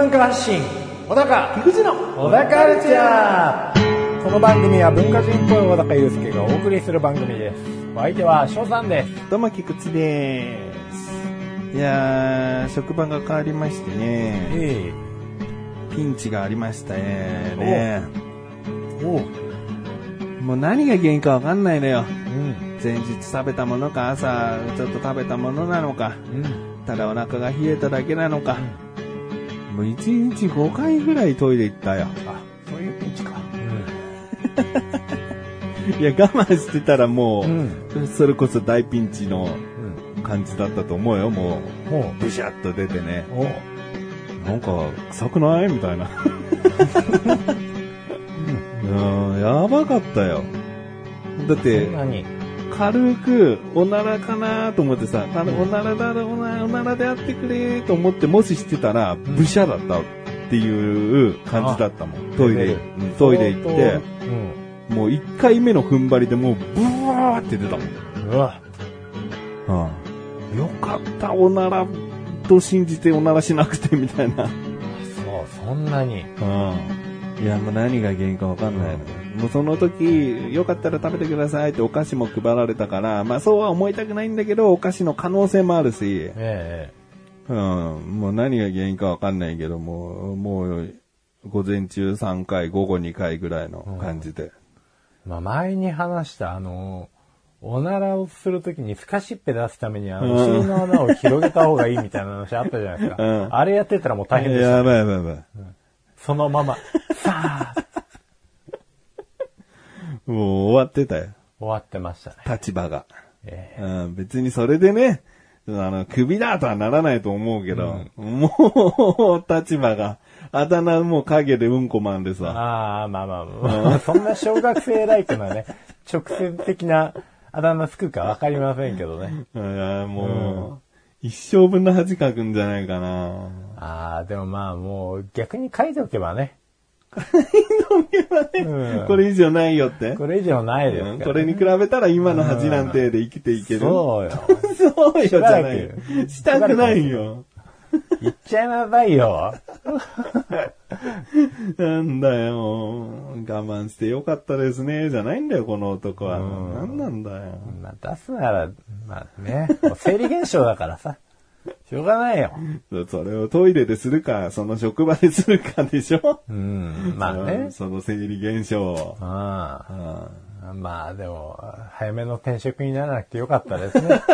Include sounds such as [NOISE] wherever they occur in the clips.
文化発信。小高。菊池の小高カルチャー。この番組は文化人っぽい小高祐介がお送りする番組です。お相手は翔さんです。どうも、菊池です。いやー、職場が変わりましてね、えピンチがありましたね。おう。もう何が原因かわかんないのよ。うん。前日食べたものか、朝ちょっと食べたものなのか、うん。ただお腹が冷えただけなのか、もう1日5回ぐらいトイレ行ったよ。あそういうピンチかいや、我慢してたらもう、うんそれこそ大ピンチのうん感じだったと思うよ、ももう。ブシャッと出てね。うおうなんか、臭くない？みたいな。うん、やばかったよ。だってそん、なに軽く、おならかなと思ってさ、あのおならだろうな、おならでやってくれと思って、もししてたら、ブシャだったっていう感じだったもん。トイレ、うんトイレ行って、うもう1回目の踏ん張りでもう、ブワーって出たもん。んうわうんよかった、おならと信じておならしなくてみたいな。そうそんなにうん。いや、もう何が原因かわかんないの。もうその時、よかったら食べてくださいってお菓子も配られたから、まあそうは思いたくないんだけど、お菓子の可能性もあるし、えうん。もう何が原因かわかんないけども、もう、午前中3回、午後2回ぐらいの感じで。えまあ前に話したあのおならをするときにスカシッペ出すためにあの、お尻の穴を広げた方がいいみたいな話あったじゃないですか。うんあれやってたらもう大変でした。やばいやばいやばい。そのまま、さあ、もう終わってたよ。終わってましたね。立場が。えうん、別にそれでね、あの、首だとはならないと思うけど、もう、立場が、あだ名もう影でうんこマンでえさ、ああ、まあまあまあ、[LAUGHS] そんな小学生ライクなね、直接的なあだ名つくかわかりませんけどね。いやもう、一生分の恥かくんじゃないかな。ああ、でもまあもう逆に書いておけばね。[LAUGHS] うんこれ以上ないよって。これ以上ないですから、うんこれに比べたら今の恥なんてで生きていける。そうよ。そうよじゃないよしばら。くしたくないよ。言っちゃいなさいよ。なんだよ。我慢してよかったですね。じゃないんだよ、この男は。なんなんだよ。まあ出すなら、まあね、生理現象だからさ。[LAUGHS] しょうがないよ。それをトイレでするか、その職場でするかでしょ？うん、まあうねん。その生理現象を。あうんあまあでも、早めの転職にならなくてよかったですね。[LAUGHS]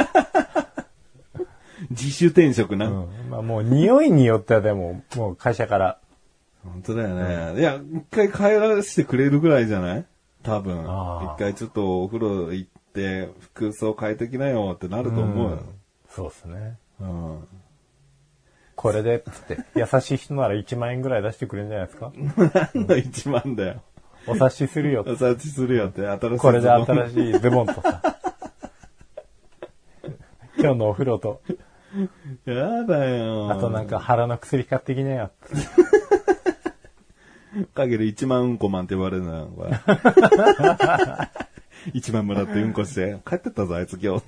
自主転職な。うん、まあもう匂いによってはでも、もう会社から。本当だよね。いや、一回帰らせてくれるぐらいじゃない？多分。一回ちょっとお風呂行って、服装変えてきなよってなると思うよ。そうですね。うん。これで、つって、優しい人なら1万円ぐらい出してくれるんじゃないですか？何の一万だよ。お察しするよ。お察しするよって、新しい。これで新しいズボンとさ。今日のお風呂と、やだよ。あとなんか腹の薬買ってきなよ。陰で1万うんこマンって言われるのよ、これ。[LAUGHS] 1万もらってうんこして、帰ってったぞ、あいつ今日。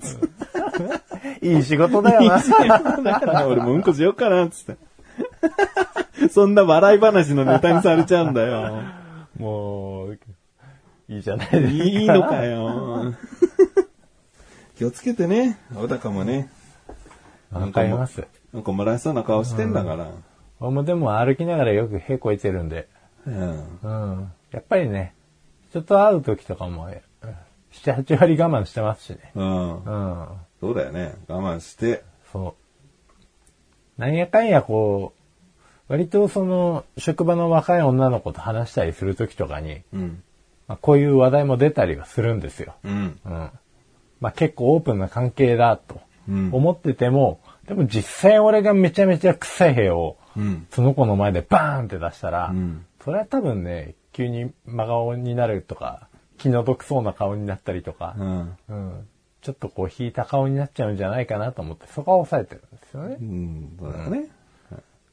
いい仕事だよな。[LAUGHS] だから [LAUGHS] 俺もうんこしようかな、つって。[LAUGHS] そんな笑い話のネタにされちゃうんだよ。もう、いいじゃないですか。いいのかよ。気をつけてね、小高もね。わかります。なんかもらえそうな顔してんだから。俺もでも歩きながらよくへこいてるんで。うん。うん。やっぱりね、人と会う時とかも、7、8割我慢してますしね。うん。うん。そうだよね。我慢して。そう。なんやかんやこう、割とその、職場の若い女の子と話したりする時とかに、うん。まあ、こういう話題も出たりはするんですよ。うん。うん。まあ結構オープンな関係だとうん思ってても、でも実際俺がめちゃめちゃ臭い部を、うん。その子の前でバーンって出したら、うんそれは多分ね、急に真顔になるとか、気の毒そうな顔になったりとか、うん。うんちょっとこう引いた顔になっちゃうんじゃないかなと思って、そこは抑えてるんですよねう。ん。そうだよね。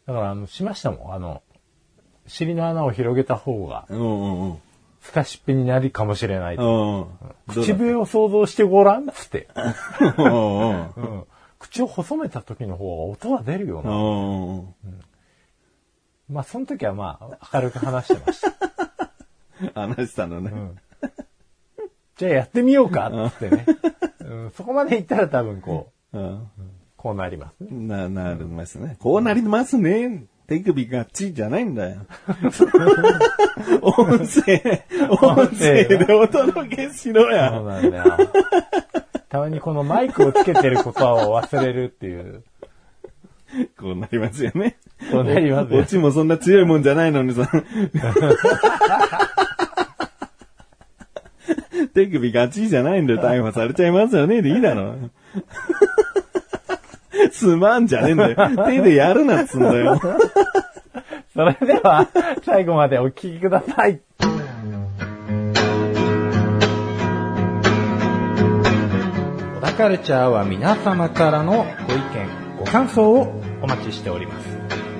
だから、あの、しましたもん。あの、尻の穴を広げた方が、うんうんうん。ス蓋しっぺになるかもしれない。うん。口笛を想像してごらんっつって。[LAUGHS] うんうんうん口を細めた時の方が音は出るよな。うん。まあ、その時はまあ、明るく話してました。[LAUGHS] 話したのね。じゃあやってみようかっつってね。[LAUGHS] うん、そこまで行ったら多分こう、うん。こうなります。な、なりますね。こうなりますね。手首がっちじゃないんだよ。[LAUGHS] 音声、音声でお届けしろそうや。なんだよ。たまにこのマイクをつけてることを忘れるっていう。こうなりますよね。こうなりますよオチもそんな強いもんじゃないのにさ。[LAUGHS] 手首ガチじゃないんだよ。[LAUGHS] 逮捕されちゃいますよね。でいいだろ。[LAUGHS] すまんじゃねえんだよ。手でやるなっつうんだよ。[LAUGHS] それでは、最後までお聞きください。小田カルチャーは皆様からのご意見、ご感想をお待ちしております。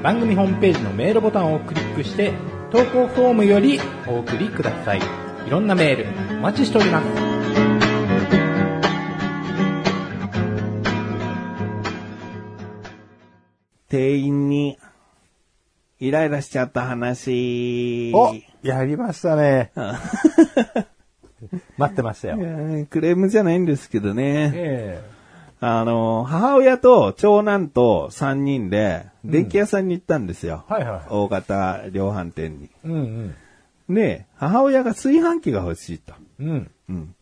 番組ホームページのメールボタンをクリックして、投稿フォームよりお送りください。いろんなメール、お待ちしております。店員に、イライラしちゃった話。やりましたね。[LAUGHS] 待ってましたよクレームじゃないんですけどね。えあの、母親と長男と3人で、電気屋さんに行ったんですよ。はいはい大型量販店に。えうんで、母親が炊飯器が欲しいと。うん。うん。うん。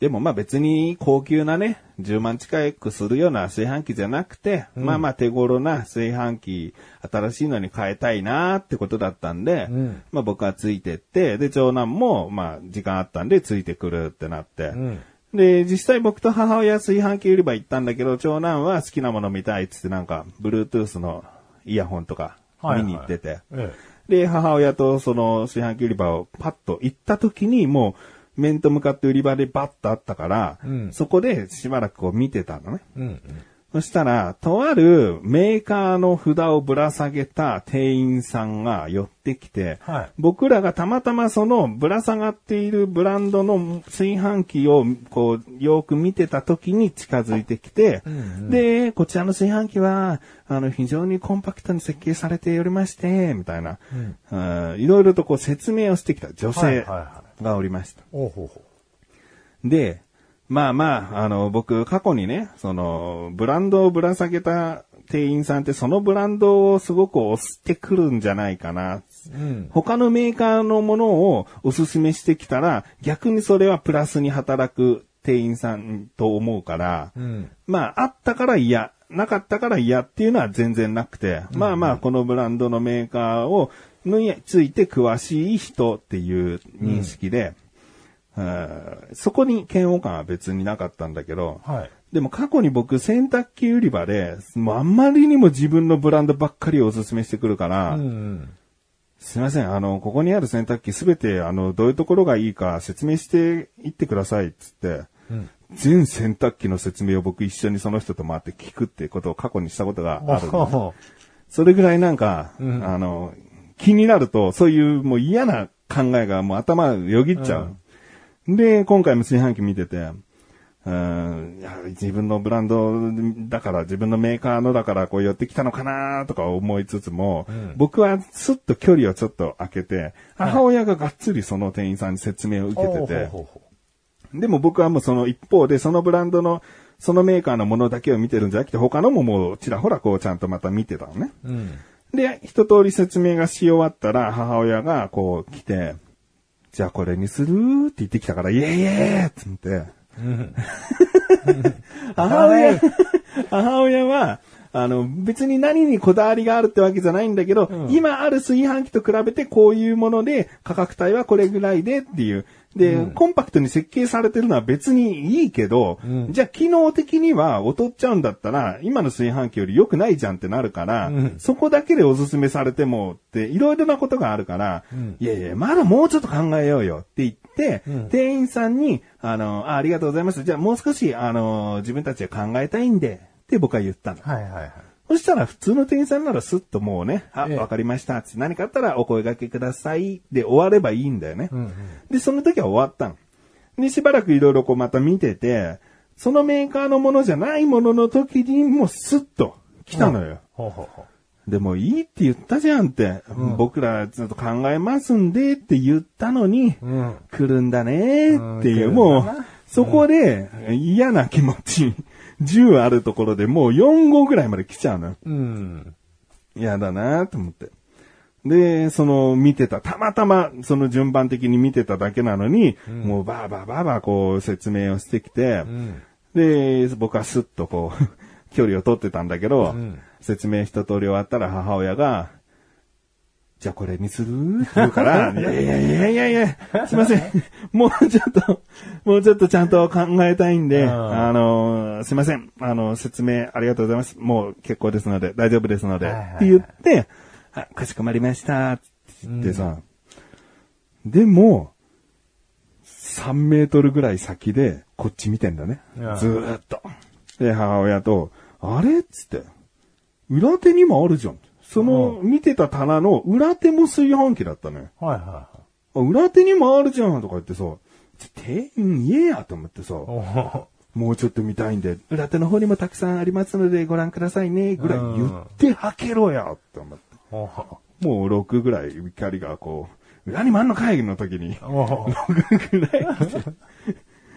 でもまあ別に高級なね、10万近くするような炊飯器じゃなくて、まあまあ手頃な炊飯器、新しいのに変えたいなってことだったんで、うんまあ僕はついてって、で、長男もまあ時間あったんでついてくるってなって、うん。で、実際僕と母親炊飯器売り場行ったんだけど、長男は好きなもの見たいっつってなんか、Bluetooth のイヤホンとか見に行ってて、えで、母親とその炊飯器売り場をパッと行った時にもう面と向かって売り場でバッとあったから、うんそこでしばらくこう見てたのね。え。うん。そしたら、とあるメーカーの札をぶら下げた店員さんが寄ってきて、はい。僕らがたまたまそのぶら下がっているブランドの炊飯器をこうよく見てた時に近づいてきて、で、こちらの炊飯器は、あの、非常にコンパクトに設計されておりまして、みたいな、うん。いろいろとこう説明をしてきた女性がおりました。で、まあまあ、あの、僕、過去にね、その、ブランドをぶら下げた店員さんって、そのブランドをすごく押してくるんじゃないかな。う。うん。他のメーカーのものをおすすめしてきたら、逆にそれはプラスに働く店員さんと思うから、うん。まあ、あったから嫌、なかったから嫌っていうのは全然なくて、まあまあ、このブランドのメーカーを、について詳しい人っていう認識で、うんそこに嫌悪感は別になかったんだけど、はい。でも過去に僕洗濯機売り場で、もうあんまりにも自分のブランドばっかりをおすすめしてくるから、うん。すいません、あの、ここにある洗濯機すべて、あの、どういうところがいいか説明していってください、っつって、うん。全洗濯機の説明を僕一緒にその人と回って聞くっていうことを過去にしたことがあるのね、おそれぐらいなんか、うんあの、気になると、そういうもう嫌な考えがもう頭よぎっちゃう。で、今回も炊飯器見てて、うん自分のブランドだから、自分のメーカーのだから、こう寄ってきたのかなとか思いつつも、ん僕はスッと距離をちょっと空けて、母親ががっつりその店員さんに説明を受けてて、でも僕はもうその一方で、そのブランドの、そのメーカーのものだけを見てるんじゃなくて、他のももうちらほらこうちゃんとまた見てたのね。ううん。で、一通り説明がし終わったら、母親がこう来て、じゃあこれにするって言ってきたから、イエイイエーって言って、うん。母親、母親は、あの、別に何にこだわりがあるってわけじゃないんだけど、うん今ある炊飯器と比べてこういうもので、価格帯はこれぐらいでっていう。で、うんコンパクトに設計されてるのは別にいいけど、うんじゃあ機能的には劣っちゃうんだったら、今の炊飯器より良くないじゃんってなるから、うんそこだけでおすすめされてもって、いろいろなことがあるから、うんいやいや、まだもうちょっと考えようよって言って、うん店員さんに、あのあ、ありがとうございます。じゃあもう少し、あの、自分たちは考えたいんで、って僕は言ったの。はいはいはい。そしたら普通の店員さんならスッともうね、あ、ええわかりました。つって何かあったらお声掛けください。で終わればいいんだよね。うんうん。で、その時は終わったの。で、しばらくいろいろこうまた見てて、そのメーカーのものじゃないものの時にもうスッと来たのよ。ほうほうほでもいいって言ったじゃんって、僕らずっと考えますんでって言ったのに、う。うん。来るんだねっていう、うんもうそこで嫌な気持ち、10あるところでもう4号ぐらいまで来ちゃうのよ。うん。嫌だなと思って。で、その見てた、たまたまその順番的に見てただけなのに、もうバーバーバーバーこう説明をしてきて、うん。で、僕はスッとこう、[LAUGHS] 距離を取ってたんだけど、うん説明一通り終わったら母親が、じゃあこれにする？って言うから、いやいやいやいやいや、すいません。[LAUGHS] もうちょっと、もうちょっとちゃんと考えたいんで、うんあの、すいません。あの、説明ありがとうございます。もう結構ですので、大丈夫ですので、って言って、あ、かしこまりました、って言ってさ、でも、3メートルぐらい先で、こっち見てんだね。うんずーっと。で、母親と、あれ？っつって、裏手にもあるじゃん。その、見てた棚の裏手も炊飯器だったのよ。はいはいはい。あ裏手にもあるじゃんとか言ってさ、店員言えやと思ってさ、もうちょっと見たいんで、裏手の方にもたくさんありますのでご覧くださいね、ぐらい言ってはけろやって思って。もう6ぐらい怒りがこう、裏にもあんの会議の時に、[LAUGHS] おほぐらい来て。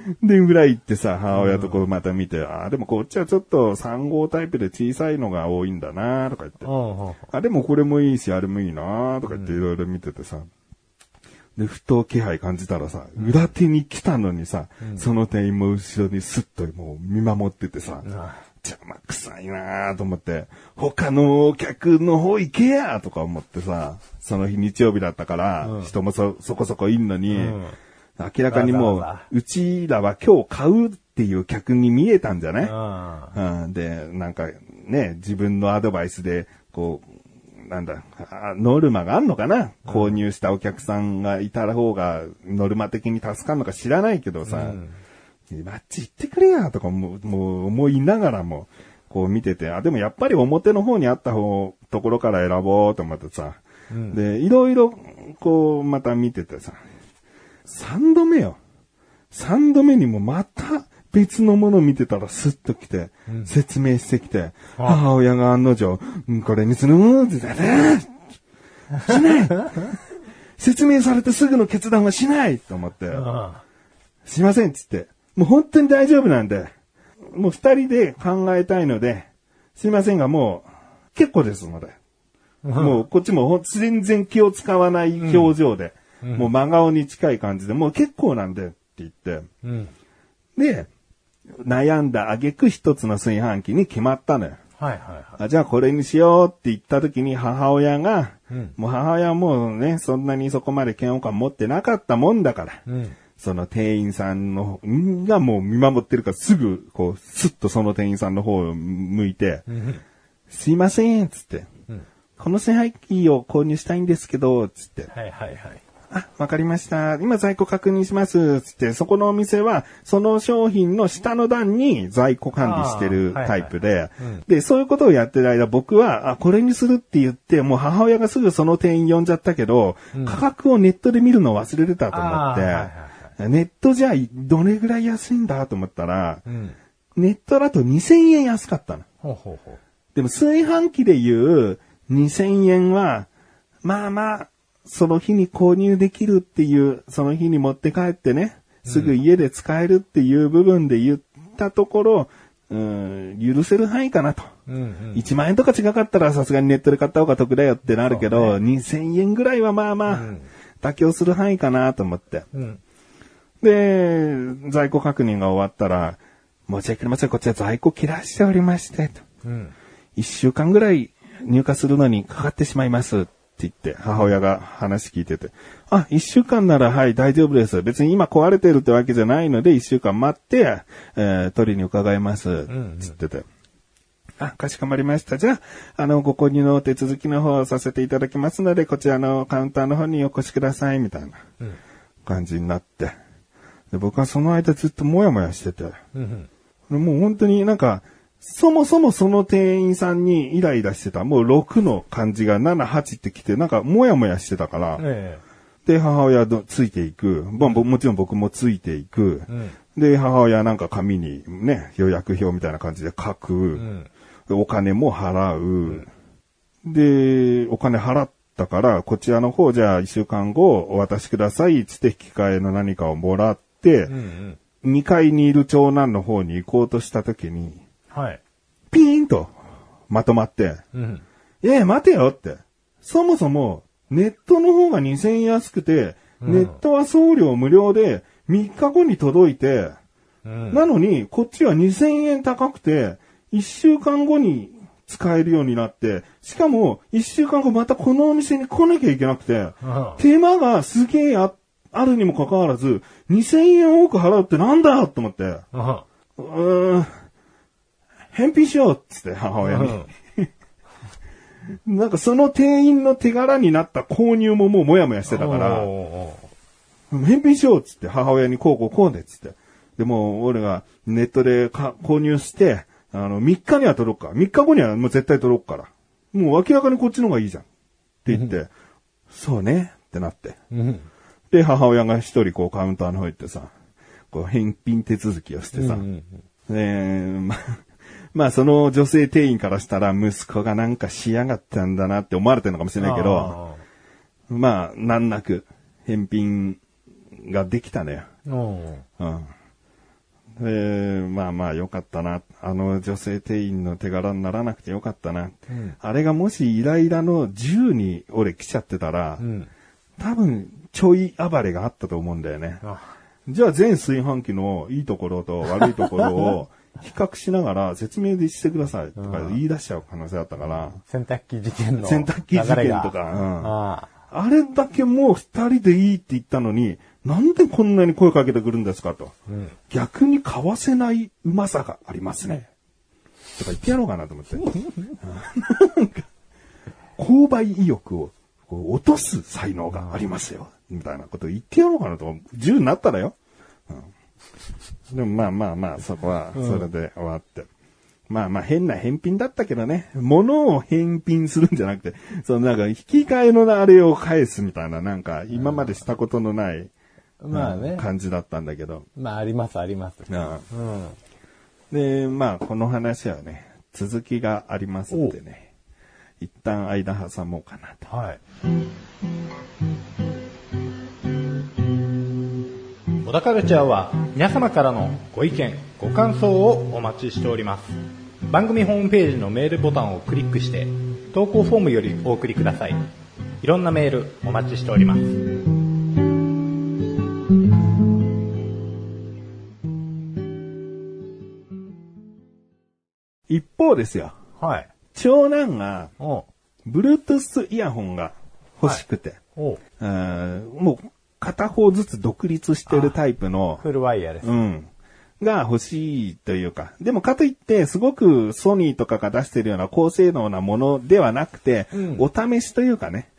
[LAUGHS] で、裏行ってさ、母親とこうまた見て、ああ、でもこっちはちょっと3号タイプで小さいのが多いんだなとか言って。おほあ、でもこれもいいし、あれもいいなとか言っていろいろ見ててさ。で、ふと気配感じたらさ、裏手に来たのにさ、その店員も後ろにスッともう見守っててさ、邪魔くさいなと思って、他のお客の方行けやとか思ってさ、その日日曜日だったから、うん。人もそ、そこそこいんのに、うん明らかにもう、うちらは今日買うっていう客に見えたんじゃない？あうん、で、なんかね、自分のアドバイスで、こう、なんだ、あノルマがあんのかな、購入したお客さんがいた方が、ノルマ的に助かるのか知らないけどさ、マッチ行ってくれやとかもう、もう思いながらも、こう見てて、あ、でもやっぱり表の方にあった方、ところから選ぼうと思ってさ、うん。で、いろいろ、こう、また見ててさ、三度目よ。三度目にもまた別のものを見てたらスッと来て、説明してきて、あ。母親が案の定、うんこれにするって言って、ねしない。説明されてすぐの決断はしないと思って、あすいませんっつって、もう本当に大丈夫なんで、もう二人で考えたいので、すいませんがもう結構ですので、もうこっちも全然気を使わない表情で、もう真顔に近い感じで、もう結構なんでって言って、うん。で、悩んだ挙句一つの炊飯器に決まったのよ。はいはいはい。あじゃあこれにしようって言った時に母親が、うんもう母親はもうね、そんなにそこまで嫌悪感持ってなかったもんだから、うん。その店員さんの、んがもう見守ってるからすぐ、こう、スッとその店員さんの方を向いて、うん。すいません、つって、うん。この炊飯器を購入したいんですけど、つって、はいはいはい。あ、わかりました。今在庫確認します。つって、そこのお店は、その商品の下の段に在庫管理してるタイプで、はいうんで、そういうことをやってる間、僕は、あ、これにするって言って、もう母親がすぐその店員呼んじゃったけど、うん価格をネットで見るの忘れてたと思って、はいはいはネットじゃどれぐらい安いんだと思ったら、うん。ネットだと2000円安かったの。ほうほうほう。でも炊飯器で言う2000円は、まあまあ、その日に購入できるっていう、その日に持って帰ってね、すぐ家で使えるっていう部分で言ったところ、うん、許せる範囲かなと。うんうん。1万円とか違かったらさすがにネットで買った方が得だよってなるけど、2000円ぐらいはまあまあ、うん妥協する範囲かなと思って。うん。で、在庫確認が終わったら、申し訳ありません、こちら在庫切らしておりまして、と。うん。一週間ぐらい入荷するのにかかってしまいます言って、母親が話聞いてて、あ、一週間ならはい、大丈夫です。別に今壊れてるってわけじゃないので、一週間待って、えー取りに伺います。んつってて。あ、かしこまりました。じゃあ、あの、ご購入のお手続きの方をさせていただきますので、こちらのカウンターの方にお越しください、みたいなうん。感じになって。で僕はその間ずっともやもやしてて。うん。もう本当になんか、そもそもその店員さんにイライラしてた。もう6の漢字が7、8ってきて、なんかもやもやしてたから。えで、母親のついていく。まあぼもちろん僕もついていく。うんで、母親なんか紙にね、予約表みたいな感じで書く。んでお金も払う。で、お金払ったから、こちらの方じゃあ一週間後お渡しください。つって引き換えの何かをもらって、うんうん。2階にいる長男の方に行こうとした時に、はい。ピーンとまとまって、うん。ええ、待てよって。そもそも、ネットの方が2000円安くて、うんネットは送料無料で、3日後に届いて、うん。なのに、こっちは2000円高くて、1週間後に使えるようになって、しかも、1週間後またこのお店に来なきゃいけなくて、うん手間がすげえああるにもかかわらず、2000円多く払うってなんだと思って、うーん、返品しようっつって母親に。なんかその店員の手柄になった購入ももうもやもやしてたから、お返品しようっつって母親にこうこうこうでっつって。でもう俺がネットでか購入して、あの、3日には届くから。3日後にはもう絶対届くから。もう明らかにこっちの方がいいじゃん。って言って、そうねってなって。ーうん。で、母親が一人こうカウンターの方行ってさ、こう返品手続きをしてさ、うんえーまあ、まあその女性店員からしたら息子がなんかしやがったんだなって思われてるのかもしれないけど、まあ難なく返品ができたのよ。あーおーうん。で、まあまあよかったな。あの女性店員の手柄にならなくてよかったな。うんあれがもしイライラの10に俺来ちゃってたら、うん。多分ちょい暴れがあったと思うんだよね。あじゃあ全炊飯器のいいところと悪いところを [LAUGHS] 比較しながら説明でしてくださいとか言い出しちゃう可能性あったから、洗濯機事件の洗濯機事件とかうんああれだけもう二人でいいって言ったのに、なんでこんなに声かけてくるんですかと。ーうん。逆に買わせないうまさがありますね。とか言ってやろうかなと思って。なんか購買意欲を落とす才能がありますよ。みたいなこと言ってやろうかなと。10になったらよ。うん、でもまあまあまあ、そこはそれで終わって。まあまあ変な返品だったけどね。物を返品するんじゃなくて、そのなんか引き換えのあれを返すみたいな、なんか今までしたことのない、まあねうん感じだったんだけど。まあ、あります、あります。うんうん。で、まあ、この話はね、続きがありますんでね、一旦間挟もうかなと。はい。小田カルチャーは皆様からのご意見、ご感想をお待ちしております。番組ホームページのメールボタンをクリックして、投稿フォームよりお送りください。いろんなメールお待ちしております。一方ですよ、はい。長男が、お Bluetooth イヤホンが欲しくて、おうんもう片方ずつ独立してるタイプの、フルワイヤーです。うん。が欲しいというか。でもかといって、すごくソニーとかが出してるような高性能なものではなくて、うんお試しというかね、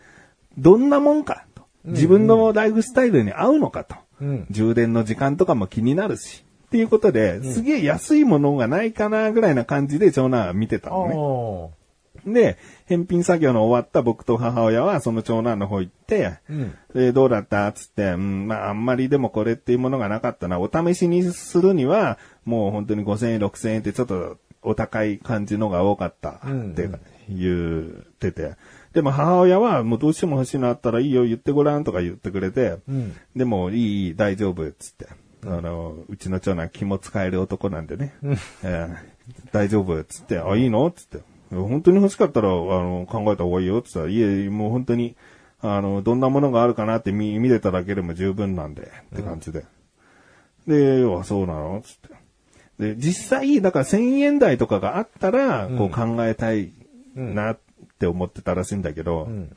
どんなもんかと。自分のライフスタイルに合うのかと。うん。充電の時間とかも気になるし。っていうことで、すげえ安いものがないかなぐらいな感じで長男は見てたのね。おで、返品作業の終わった僕と母親はその長男の方行って、うん。で、どうだった？つって、うん、まあ、あんまりでもこれっていうものがなかったな。お試しにするには、もう本当に5000円、6000円ってちょっとお高い感じのが多かったって言ってて。でも母親はもうどうしても欲しいのあったらいいよ言ってごらんとか言ってくれて、うん。でもいいいい、大丈夫っつって。あの、うちの長男気も使える男なんでね。えー大丈夫っつって、あ、いいの？っつって。本当に欲しかったら、あの、考えた方がいいよっつったら、いえ、もう本当に、あの、どんなものがあるかなって見、見れただけでも十分なんで、って感じで。で、あ、そうなの？つって。で、実際、だから1000円台とかがあったら、こう考えたいなって思ってたらしいんだけど、うん。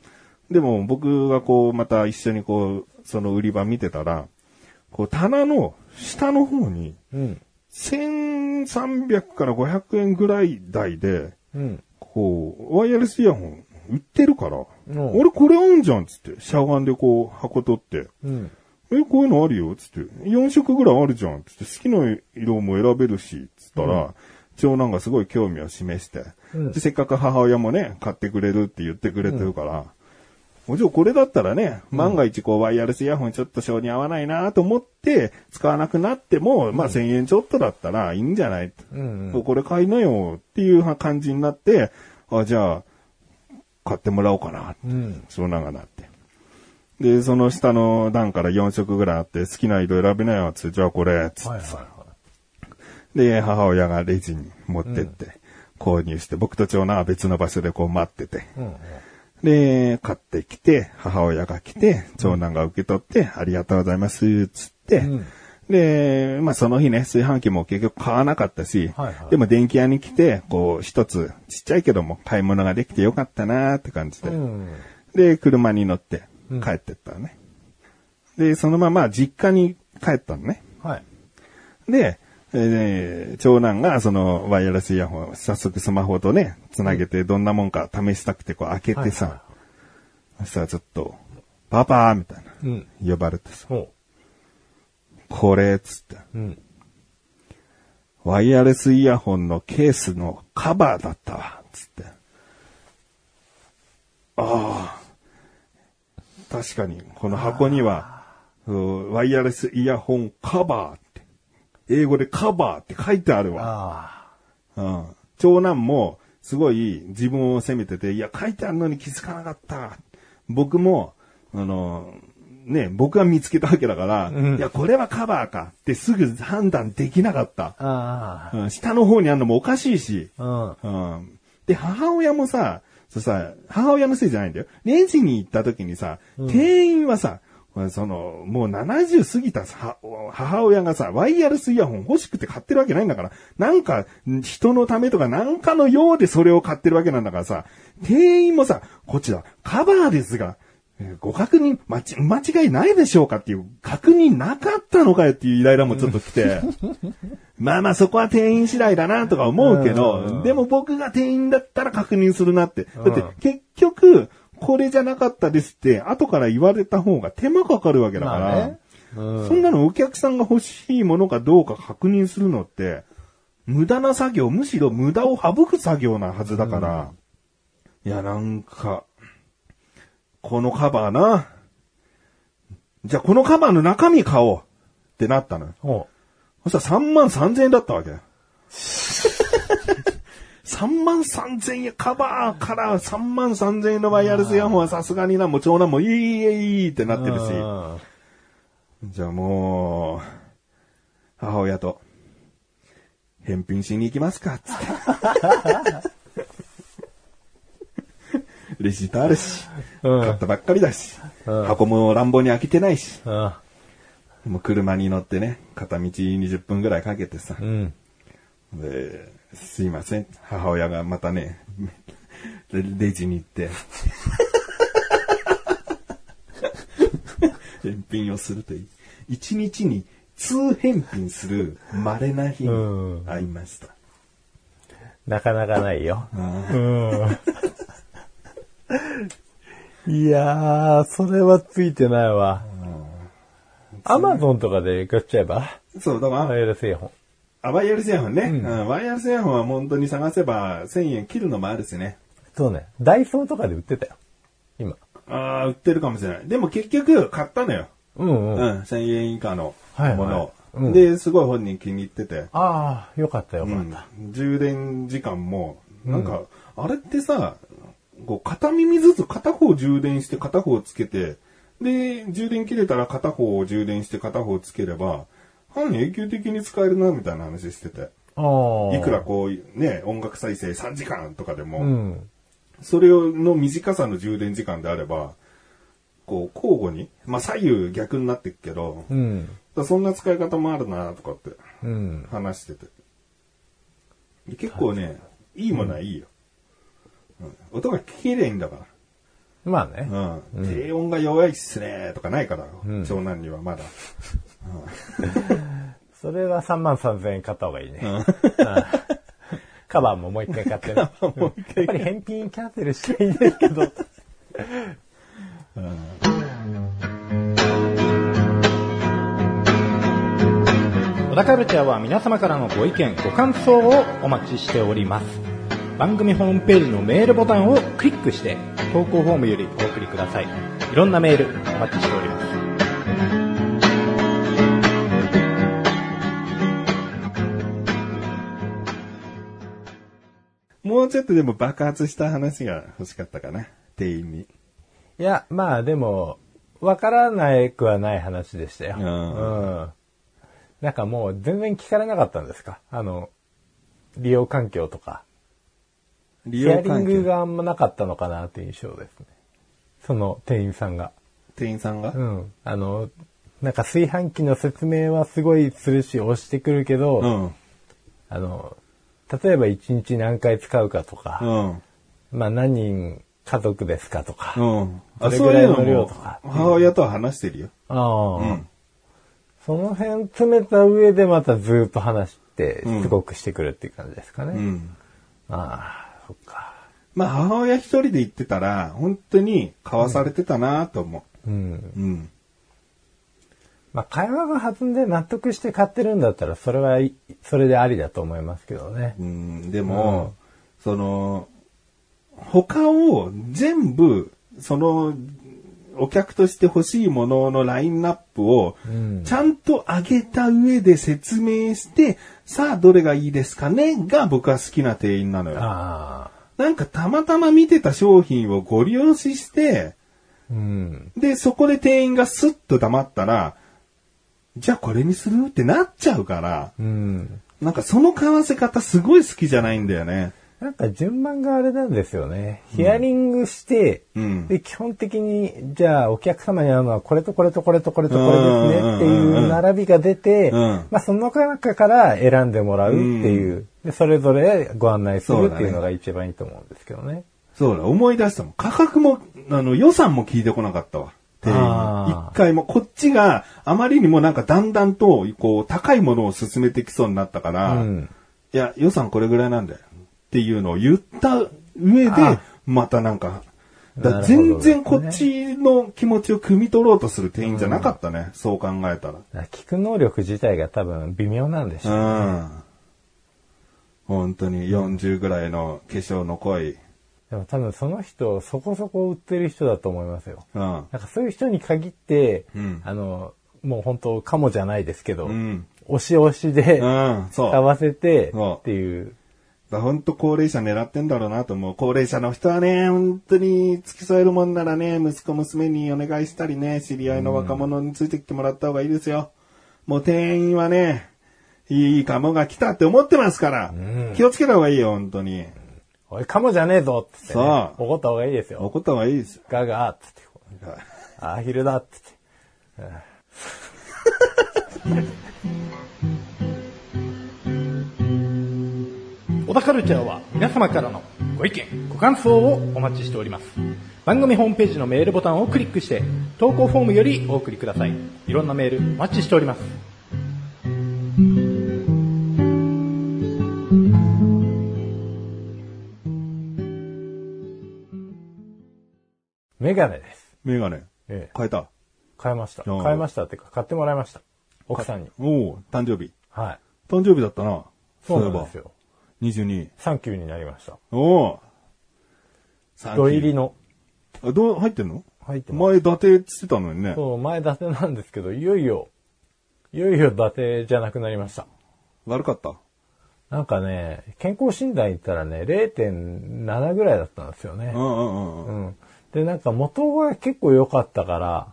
でも僕がこう、また一緒にこう、その売り場見てたら、こう、棚の下の方に、うん。1300から500円ぐらい台で、うん。こう、ワイヤレスイヤホン売ってるから、ん。俺これあんじゃんっつって、しゃがんでこう、箱取って、うん。え、こういうのあるよっつって、4色ぐらいあるじゃんっつって、好きな色も選べるし、つったら、長男がすごい興味を示して、うん。でせっかく母親もね、買ってくれるって言ってくれてるから、お嬢これだったらね、万が一こうワイヤレスイヤホンちょっと性に合わないなと思って使わなくなっても、まあ1000円ちょっとだったらいいんじゃない、うんそうこれ買いなよっていう感じになって、あ、じゃあ、買ってもらおうかなうん。長男がなって。で、その下の段から4色ぐらいあって、好きな色選べなよ、つって、じゃあこれ、つってさ。はいはいはで、母親がレジに持ってって、購入して、僕と長男は別の場所でこう待ってて。い。うん。で、買ってきて、母親が来て、長男が受け取って、ありがとうございます、つって、うんで、まあその日ね、炊飯器も結局買わなかったし、はいはいでも電気屋に来て、こう一つちっちゃいけども買い物ができてよかったなーって感じで、うん。で、車に乗って帰ってったのね。で、そのまま実家に帰ったのね。はい。で、えー長男がそのワイヤレスイヤホンを早速スマホとね、つなげてどんなもんか試したくてこう開けてさ、そしたらちょっと、パパーみたいな、うん。呼ばれてさ、ほこれ、つって、う。うん。ワイヤレスイヤホンのケースのカバーだったわ、つって。ああ。確かに、この箱には、うんワイヤレスイヤホンカバーって、英語でカバーって書いてあるわ。あうん。長男も、すごい自分を責めてて、いや、書いてあるのに気づかなかった。僕も、あの、ね、僕が見つけたわけだから、うんいや、これはカバーかってすぐ判断できなかった。うん、下の方にあるのもおかしいし。あ。うん。うん。で、母親もさ、そうさ、母親のせいじゃないんだよ。レジに行った時にさ、店員はさ、その、もう70過ぎたさ母親がさ、ワイヤレスイヤホン欲しくて買ってるわけないんだから、なんか、人のためとかなんかのようでそれを買ってるわけなんだからさ、店員もさ、こちら、カバーですが、えーご確認、間ち間違いないでしょうかっていう、確認なかったのかよっていうイライラもちょっと来て、[LAUGHS] まあまあそこは店員次第だなとか思うけうん。ど、でも僕が店員だったら確認するなって。だってうん結局、これじゃなかったですって、後から言われた方が手間かかるわけだから、まあね。うん。そんなのお客さんが欲しいものかどうか確認するのって、無駄な作業、むしろ無駄を省く作業なはずだから、いや、なんか、このカバーな、じゃあこのカバーの中身買おうってなったのよ。ほそしたら3万3千円だったわけ。[LAUGHS] 3万3千円、カバーから3万3千円のワイヤレスイヤホンはさすがにな、もう長男もいいいいいいってなう。ってるし。うんじゃあもう、母親と、返品しに行きますか、つって。[LAUGHS] レシートあるし、うん買ったばっかりだし、うん箱も乱暴に開けてないし、うん。もう車に乗ってね、片道20分ぐらいかけてさ、うん。ですいません。母親がまたね、レレジに行って、[LAUGHS] 返品をするという。一日に通返品する稀な日うんに会いました。なかなかないよ。いやー、それはついてないわ。アマゾンとかで買っちゃえば？ーそう、だから、ワイヤレスイヤホン。あワイヤレスイヤホンね、うんうんワイヤレスイヤホンは本当に探せば1000円切るのもあるしね。そうね。ダイソーとかで売ってたよ。今。ああ、売ってるかもしれない。でも結局買ったのよ。うんう、うんん。1000円以下のはいはいものを。うんで、すごい本人気に入ってて。ああ、よかったよかうんった。充電時間も、なんか、あれってさ、こう片耳ずつ片方充電して片方つけて、で、充電切れたら片方を充電して片方つければ、半永久的に使えるな、みたいな話してて。ああ。いくらこう、ね、音楽再生3時間とかでも、うん。それの短さの充電時間であれば、こう、交互に、まあ左右逆になっていくけど、うん。そんな使い方もあるな、とかってうん。話してて。で結構ね、いいものはいいよ。うん音が綺麗いんだかまあね。ら。うん。低音が弱いっすね、とかないから、ん長男にはまだ。それは3万3000円買った方がいいね。うんカバーももう一回買ってね。やっぱり返品キャンセルしたいんですけど。小田カルチャーは皆様からのご意見、ご感想をお待ちしております。番組ホームページのメールボタンをクリックして、投稿フォームよりお送りください。いろんなメールお待ちしております。もうちょっとでも爆発した話が欲しかったかな。店員に。いや、まあでも、わからないくはない話でしたよ。うんうんなんかもう全然聞かれなかったんですか？あの、利用環境とか。利ヒアリン。グがあんまなかったのかなっていう印象ですね。その店員さんが。店員さんが、うん。あの、なんか炊飯器の説明はすごいするし押してくるけど、うん。あの、例えば1日何回使うかとか、うん。まあ何人家族ですかとか、うん。どれぐらいの量ともか母親とは話してるよ。ああ、うんその辺詰めた上でまたずっと話してうん、すごくしてくるっていう感じですかね。うん。ああ、そっか。まあ母親一人で行ってたら、本当に買わされてたなと思うん。う。うん。まあ会話が弾んで納得して買ってるんだったら、それはい、それでありだと思いますけどね。うん、でも、その、他を全部、その、お客として欲しいもののラインナップをうん、ちゃんと上げた上で説明して、さあどれがいいですかね？が僕は好きな店員なのよ。なんかたまたま見てた商品をご利用しして、うん。で、そこで店員がスッと黙ったら、じゃあこれにする？ってなっちゃうから、うん。なんかその買わせ方すごい好きじゃないんだよね。なんか順番があれなんですよね。ヒアリングして、うんで、基本的に、じゃあお客様に合うのはこれとこれとこれとこれとこれですねっていう並びが出て、うんまあその中から選んでもらうっていう、でそれぞれご案内するっていうのが一番いいと思うんですけどね。そうだ、思い出したもん。価格も、あの、予算も聞いてこなかったわ。店員あーに。一回も、こっちがあまりにもなんかだんだんと、こう、高いものを進めてきそうになったから、うんいや、予算これぐらいなんだよ。っていうのを言った上であ、またなんか、だ全然こっちの気持ちを汲み取ろうとする店員じゃなかったね。そう考えたら。ら聞く能力自体が多分微妙なんでしうょうね。ん。本当に40ぐらいの化粧の濃い。でも多分その人そこそこ売ってる人だと思いますよ。うん。なんかそういう人に限って、うんあの、もう本当かもじゃないですけど、うん。押し押しで、うん、そう。合わせてっていう。だ本当高齢者狙ってんだろうなと思う。高齢者の人はね、本当に付き添えるもんならね、息子娘にお願いしたりね、知り合いの若者についてきてもらった方がいいですよ。もう店員はね、いいカモが来たって思ってますから、気をつけた方がいいよ、本当に。おい、かもじゃねえぞっつって、ね。そう怒った方がいいですよ。怒った方がいいですよ。ガガーっつって。あー、昼だっつって。[LAUGHS] 小田カルチャーは皆様からのご意見、ご感想をお待ちしております。番組ホームページのメールボタンをクリックして、投稿フォームよりお送りください。いろんなメールお待ちしております。メガネです。メガネ。ええ、変えた。買いました。うん買いましたっていうか、買ってもらいました。奥さんに。おお誕生日。はい。誕生日だったな。そうなんですよ。22。サンキューになりました。おお土入りの。あどう、入ってんの？入ってます。前、伊達って言ってたのにね。そう、前伊達なんですけど、いよいよ、いよいよ伊達じゃなくなりました。悪かった？なんかね、健康診断行ったらね、0.7ぐらいだったんですよねう。んうんうんうん。うん。で、なんか元が結構良かったから、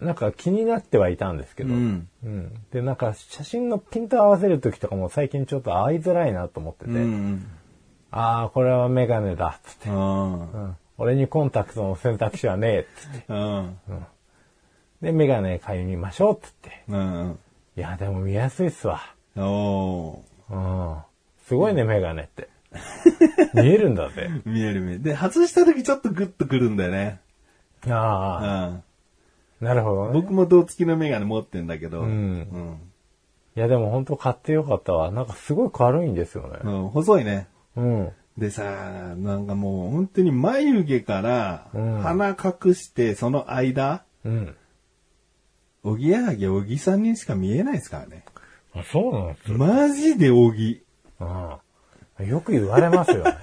なんか気になってはいたんですけど、うん。うんで、なんか写真のピント合わせるときとかも最近ちょっと合いづらいなと思ってて、うん。ああ、これはメガネだ、つって、うん。うん。俺にコンタクトの選択肢はねえ、つって。うん。で、メガネ買いにましょう、つって。うん。いや、でも見やすいっすわ。おうん。すごいね、メガネって。[LAUGHS] 見えるんだぜ。ー見える見える。で、外した時ちょっとグッとくるんだよね。うああ、ん。なるほどね。僕も胴付きのメガネ持ってんだけど、ううんん。いや、でも本当買ってよかったわ。なんかすごい軽いんですよね。うん細いね。うん。でさ、なんかもう本当に眉毛からうん鼻隠してその間、うん。おぎやはぎおぎさんにしか見えないですからね。あそうなんですよ。マジで小木。うん。よく言われますよね。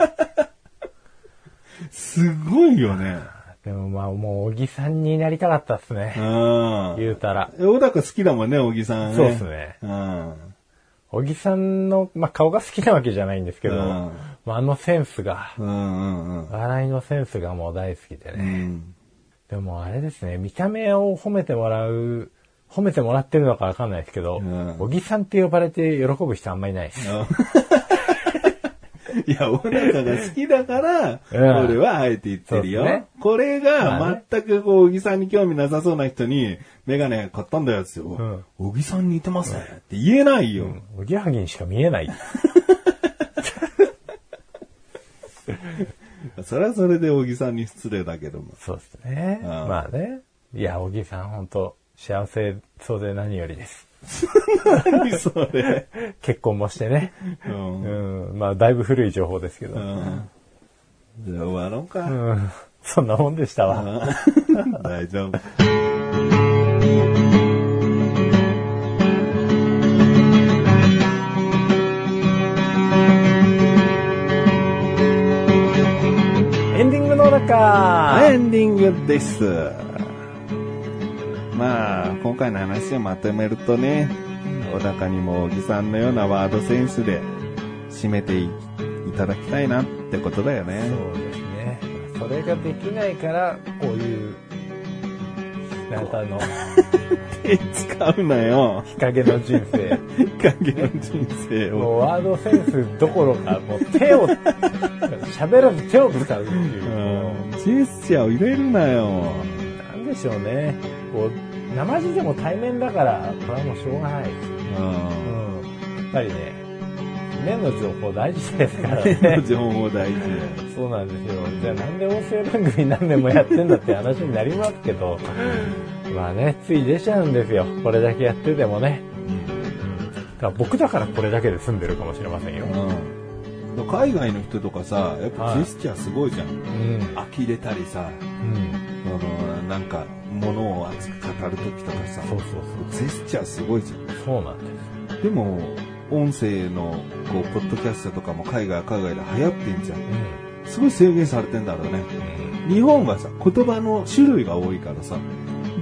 [LAUGHS] すごいよね。でもまあもう、小木さんになりたかったっすね。うん。言うたら。小高好きだもんね、小木さんね。そうっすねうん。小木さんの、まあ顔が好きなわけじゃないんですけど、うんまああのセンスが、うんうんうん。笑いのセンスがもう大好きでうね。ん。でもあれですね、見た目を褒めてもらう、褒めてもらってるのかわかんないですけど、うん小木さんって呼ばれて喜ぶ人あんまりいないです。いや、小高が好きだから、うん俺はあえて言ってるよ。ねこれまあがね全くこう、小木さんに興味なさそうな人に、メガネ買ったんだよって言ってん小木さんに似てますねって言えないよ。おぎやはぎにしか見えない。[LAUGHS] それはそれで小木さんに失礼だけども。そうですね。うんまあね。いや、小木さん本当幸せそうで何よりです。[LAUGHS] 何それ。結婚もしてね。うんうん。まあ、だいぶ古い情報ですけど。ううん。ん。じゃあ終わろうか。そんなもんでしたわ。うん [LAUGHS] 大丈夫。エンディングの中、エンディングです。まあ、今回の話をまとめるとね、小高にも小木さんのようなワードセンスで締めていいただきたいなってことだよね。そうですね。それができないから、こういう、なんかあの、手使うなよ。日陰の人生。影の人生を。もうワードセンスどころか、もう手を、喋らず手を使うっていう。もうんジェスチャーを入れるなよ。うなんでしょうね。こう、生地でも対面だから、これはもうしょうがない。うんうん。やっぱりね、目の情報大事ですから手のね。情報大事そうなんですよ。じゃあなんで音声番組何年もやってんだって話になりますけど、まあね、つい出ちゃうんですよ。これだけやっててもね。だから僕だからこれだけで済んでるかもしれませんよ。うん。海外の人とかさ、やっぱジェスチャーすごいじゃん。うん。呆れたりさ、うん。あのなんか、ものを熱く語るときとかさ、そうそうジェスチャーすごいじゃん。そう。そうなんです。でも、音声の、こう、ポッドキャストとかも海外、海外で流行ってんじゃん。すごい制限されてんだろうね。日本はさ、言葉の種類が多いからさ、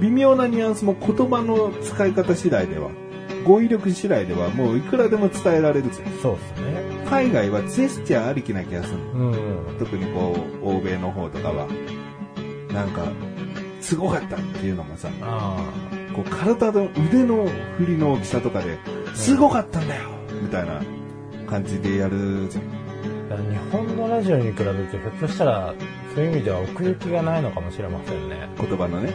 微妙なニュアンスも言葉の使い方次第では、語彙力次第ではもういくらでも伝えられるじゃん。そうですね。海外はジェスチャーありきな気がするの。うん。特にこう、欧米の方とかは、なんか、すごかったっていうのがさ、あこう体の腕の振りの大きさとかで、すごかったんだよみたいな感じでやるじゃん。日本のラジオに比べて、ひょっとしたら、そういう意味では奥行きがないのかもしれませんね。言葉のね。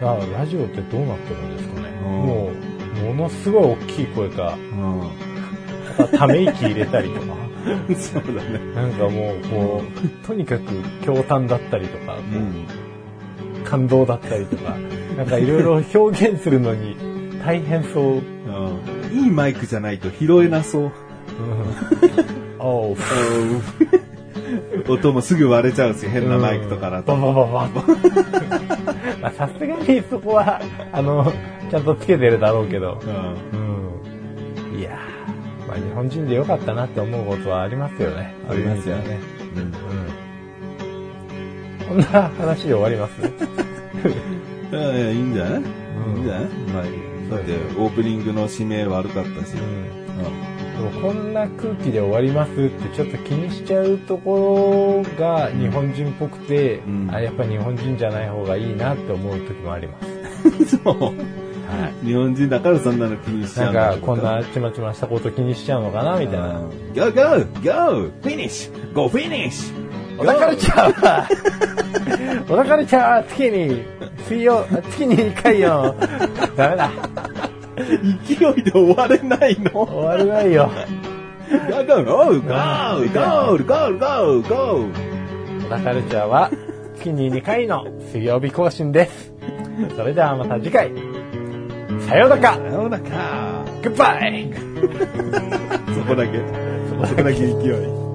だからラジオってどうなってるんですかね。うんもう、ものすごい大きい声か、うん。またため息入れたりとか、うん。[LAUGHS] そうだね。なんかもう、こう、とにかく驚嘆だったりとか、うん。感動だったりとか、なんかいろいろ表現するのに大変そう。うんいいマイクじゃないと拾えなそ [LAUGHS] う。おう、音もすぐ割れちゃうし、変なマイクとかだと。[LAUGHS] まあさすがにそこは、あの、ちゃんとつけてるだろうけど。うんうん。いやー、まあ日本人でよかったなって思うことはありますよね。ありますよね。うんうん。こんな話で終わります？[LAUGHS] いやいやいいんじゃない、んいいんじゃない？まあ、だってオープニングの指名悪かったし。でもこんな空気で終わりますってちょっと気にしちゃうところが日本人っぽくて、うんあやっぱ日本人じゃない方がいいなって思う時もあります。[LAUGHS] そう。はい。日本人だからそんなの気にしちゃなうんんだかこんなちまちましたこと気にしちゃうのかなみたいな。Go, go, go! Finish! Go finish! 小田カルチャーは、小田カルチャーは月に、水曜、あ月に2回よ。ダメだ。勢いで終われないの？終われないよ。Go, go, go! Go! Go! Go! Go! Go! 小田カルチャーは月に2回の水曜日更新です。それではまた次回。さようならさようならグッバイそこだけ。そこだけ勢い。